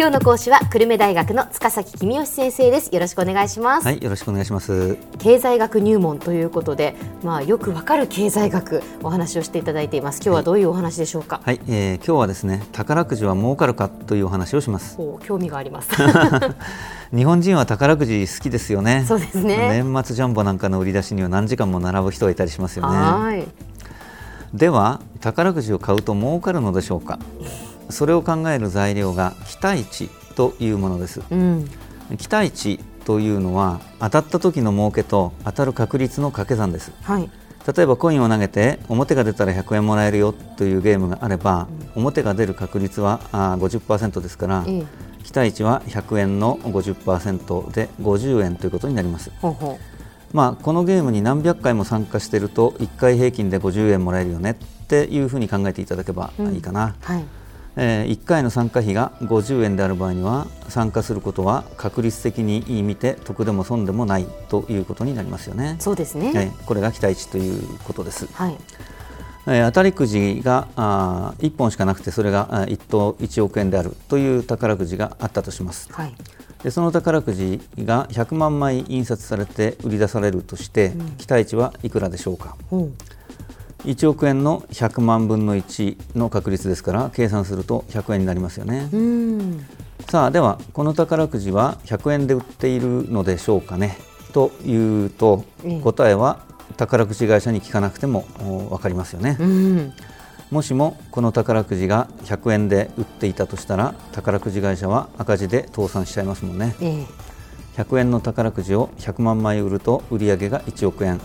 今日の講師は久留米大学の塚崎君吉先生です。よろしくお願いします。はいよろしくお願いします。経済学入門ということでまあよくわかる経済学お話をしていただいています。今日はどういうお話でしょうか？はい、はい、えー、今日はですね宝くじは儲かるかというお話をします。興味があります。日本人は宝くじ好きですよね。そうですね。年末ジャンボなんかの売り出しには何時間も並ぶ人がいたりしますよね。はい。では宝くじを買うと儲かるのでしょうか？それを考える材料が期待値というものです、うん、期待値というのは当たった時の儲けと当たる確率の掛け算です、はい、例えばコインを投げて表が出たら100円もらえるよというゲームがあれば、うん、表が出る確率はあ50%ですから、ええ、期待値は100円の50%で50円ということになります。ほうほう。まあ、このゲームに何百回も参加していると1回平均で50円もらえるよねっていうふうに考えていただけばいいかな、うんはいえー、1回の参加費が50円である場合には参加することは確率的に見て得でも損でもないということになりますよね。そうですね、えー、これが期待値ということです。はいえー、当たりくじがあ1本しかなくてそれが1等1億円であるという宝くじがあったとします。はいでその宝くじが100万枚印刷されて売り出されるとして、うん、期待値はいくらでしょうか、うん1億円の100万分の1の確率ですから計算すると100円になりますよね。さあではこの宝くじは100円で売っているのでしょうかね？というと答えは宝くじ会社に聞かなくても分かりますよね。もしもこの宝くじが100円で売っていたとしたら宝くじ会社は赤字で倒産しちゃいますもんね、100円の宝くじを100万枚売ると売上が1億円、うん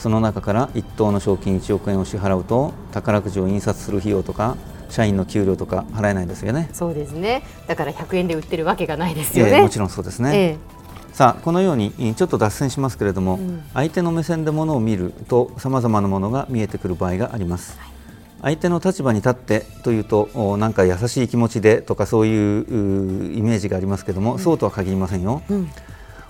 その中から1等の賞金1億円を支払うと宝くじを印刷する費用とか社員の給料とか払えないですよね。そうですね。だから100円で売ってるわけがないですよね、えー、もちろんそうですね、えー、さあこのようにちょっと脱線しますけれども、うん、相手の目線でものを見るとさまざまなものが見えてくる場合があります、はい、相手の立場に立ってというとなんか優しい気持ちでとかそういうイメージがありますけれども、うん、そうとは限りませんよ、うん、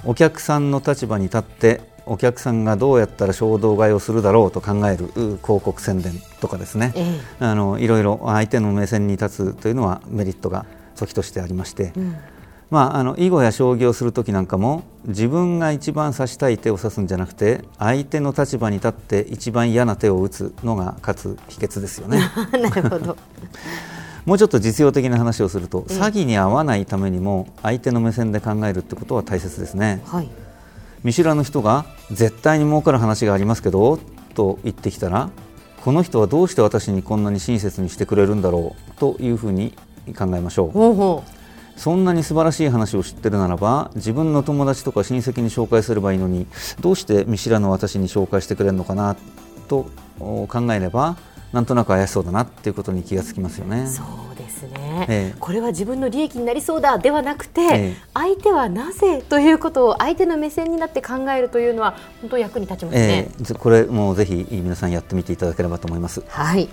お客さんの立場に立ってお客さんがどうやったら衝動買いをするだろうと考える広告宣伝とかですね、ええ、あのいろいろ相手の目線に立つというのはメリットが時としてありまして、うん、まあ、あの囲碁や将棋をする時なんかも自分が一番指したい手を指すんじゃなくて相手の立場に立って一番嫌な手を打つのが勝つ秘訣ですよね。なるほど。もうちょっと実用的な話をすると、詐欺に遭わないためにも相手の目線で考えるってことは大切ですね。はい見知らぬ人が絶対に儲かる話がありますけどと言ってきたらこの人はどうして私にこんなに親切にしてくれるんだろうというふうに考えましょう。ほうほうそんなに素晴らしい話を知ってるならば自分の友達とか親戚に紹介すればいいのにどうして見知らぬ私に紹介してくれるのかなと考えればなんとなく怪しそうだなっていうことに気がつきますよね。ですね、ええ、これは自分の利益になりそうだではなくて、え、相手はなぜということを相手の目線になって考えるというのは本当役に立ちますね。これもぜひ皆さんやってみていただければと思います。はい。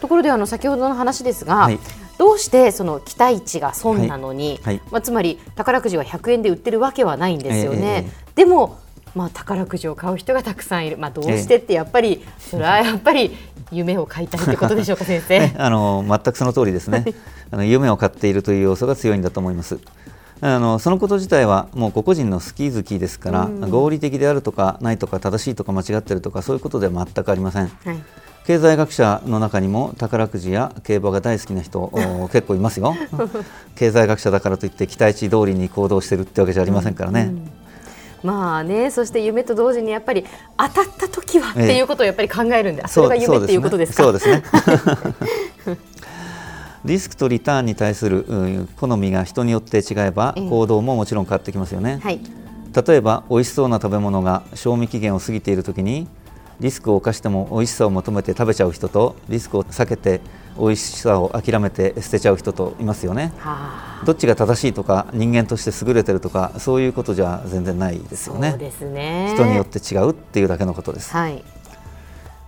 ところであの先ほどの話ですが、はい、どうしてその期待値が損なのに、はい。はい、まあ、つまり宝くじは100円で売ってるわけはないんですよね。でもまあ、宝くじを買う人がたくさんいる、まあ、どうしてってやっぱり、それはやっぱり夢を買いたいということでしょうか、先生。あの全くその通りですね。あの、夢を買っているという要素が強いんだと思います。あのそのこと自体はもう個々人の好き好きですから、うん、合理的であるとかないとか正しいとか間違ってるとかそういうことでは全くありません。はい。経済学者の中にも宝くじや競馬が大好きな人 結構いますよ。経済学者だからといって期待値通りに行動しているってわけじゃありませんからね、うんうんまあね、そして夢と同時にやっぱり当たった時はっていうことをやっぱり考えるんで、ええ、それが夢っていうことですか？そうですね。リスクとリターンに対する好みが人によって違えば行動ももちろん変わってきますよね。はい、例えば美味しそうな食べ物が賞味期限を過ぎているときにリスクを冒しても美味しさを求めて食べちゃう人とリスクを避けて美味しさを諦めて捨てちゃう人といますよね。どっちが正しいとか人間として優れてるとかそういうことじゃ全然ないですよね。ね人によって違うっていうだけのことです。はい、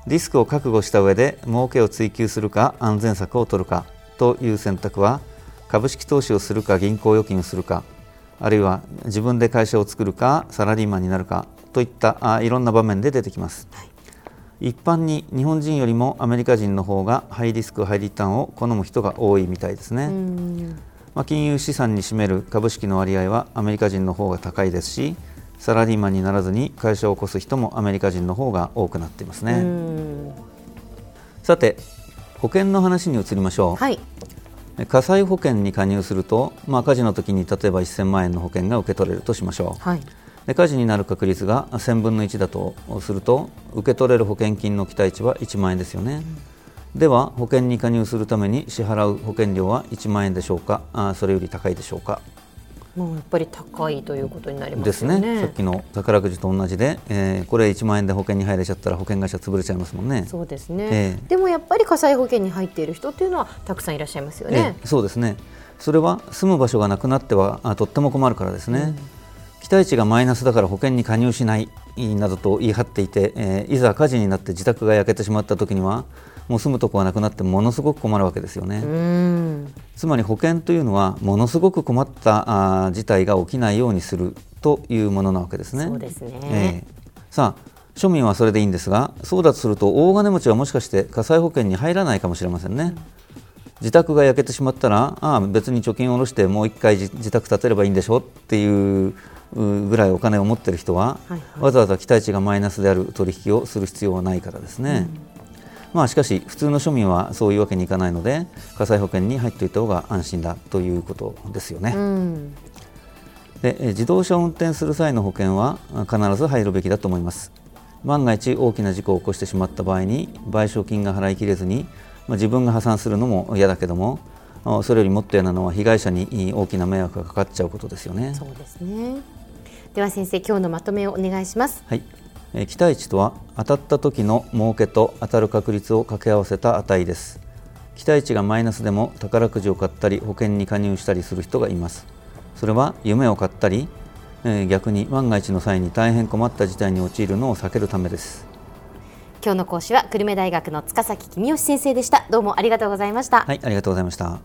リスクを覚悟した上で儲けを追求するか安全策を取るかという選択は株式投資をするか銀行預金をするかあるいは自分で会社を作るかサラリーマンになるかといったあいろんな場面で出てきます。はい一般に日本人よりもアメリカ人の方がハイリスクハイリターンを好む人が多いみたいですね。まあ、金融資産に占める株式の割合はアメリカ人の方が高いですしサラリーマンにならずに会社を起こす人もアメリカ人の方が多くなっていますね。さて保険の話に移りましょう、はい、火災保険に加入すると、まあ、火事の時に例えば1000万円の保険が受け取れるとしましょう、はい、で火事になる確率が1000分の1だとすると受け取れる保険金の期待値は1万円ですよね、うん、では保険に加入するために支払う保険料は1万円でしょうか？あそれより高いでしょうか？もうやっぱり高いということになりますね。ですね。さっきの宝くじと同じで、えー、これ1万円で保険に入れちゃったら保険会社潰れちゃいますもんね。そうですね。えー、でもやっぱり火災保険に入っている人っていうのはたくさんいらっしゃいますよね。えー、そうですね。それは住む場所がなくなってはあとっても困るからですね。うん、期待値がマイナスだから保険に加入しないなどと言い張っていて、えー、いざ火事になって自宅が焼けてしまった時にはもう住むとこがなくなってものすごく困るわけですよね。つまり保険というのはものすごく困ったあ事態が起きないようにするというものなわけですね。そうですね、えー、さあ庶民はそれでいいんですがそうだとすると大金持ちはもしかして火災保険に入らないかもしれませんね。うん自宅が焼けてしまったらああ別に貯金を下ろしてもう1回自宅建てればいいんでしょ？っていうぐらいお金を持っている人は、はいはい、わざわざ期待値がマイナスである取引をする必要はないからですね。うんまあ、しかし普通の庶民はそういうわけにいかないので火災保険に入っておいた方が安心だということですよね。うん、で自動車を運転する際の保険は必ず入るべきだと思います。万が一大きな事故を起こしてしまった場合に賠償金が払いきれずに、まあ、自分が破産するのも嫌だけどもそれよりもっと嫌なのは被害者に大きな迷惑がかかっちゃうことですよね。そうですね。では先生今日のまとめをお願いします。はい。期待値とは当たった時の儲けと当たる確率を掛け合わせた値です。期待値がマイナスでも宝くじを買ったり保険に加入したりする人がいます。それは夢を買ったり逆に万が一の際に大変困った事態に陥るのを避けるためです今日の講師は久留米大学の塚崎君吉先生でした。どうもありがとうございました。はいありがとうございました。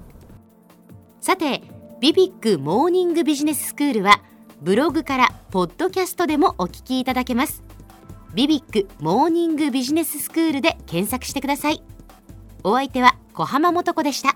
さてビビックモーニングビジネススクールはブログからポッドキャストでもお聞きいただけます。ビビックモーニングビジネススクールで検索してください。お相手は小浜もとこでした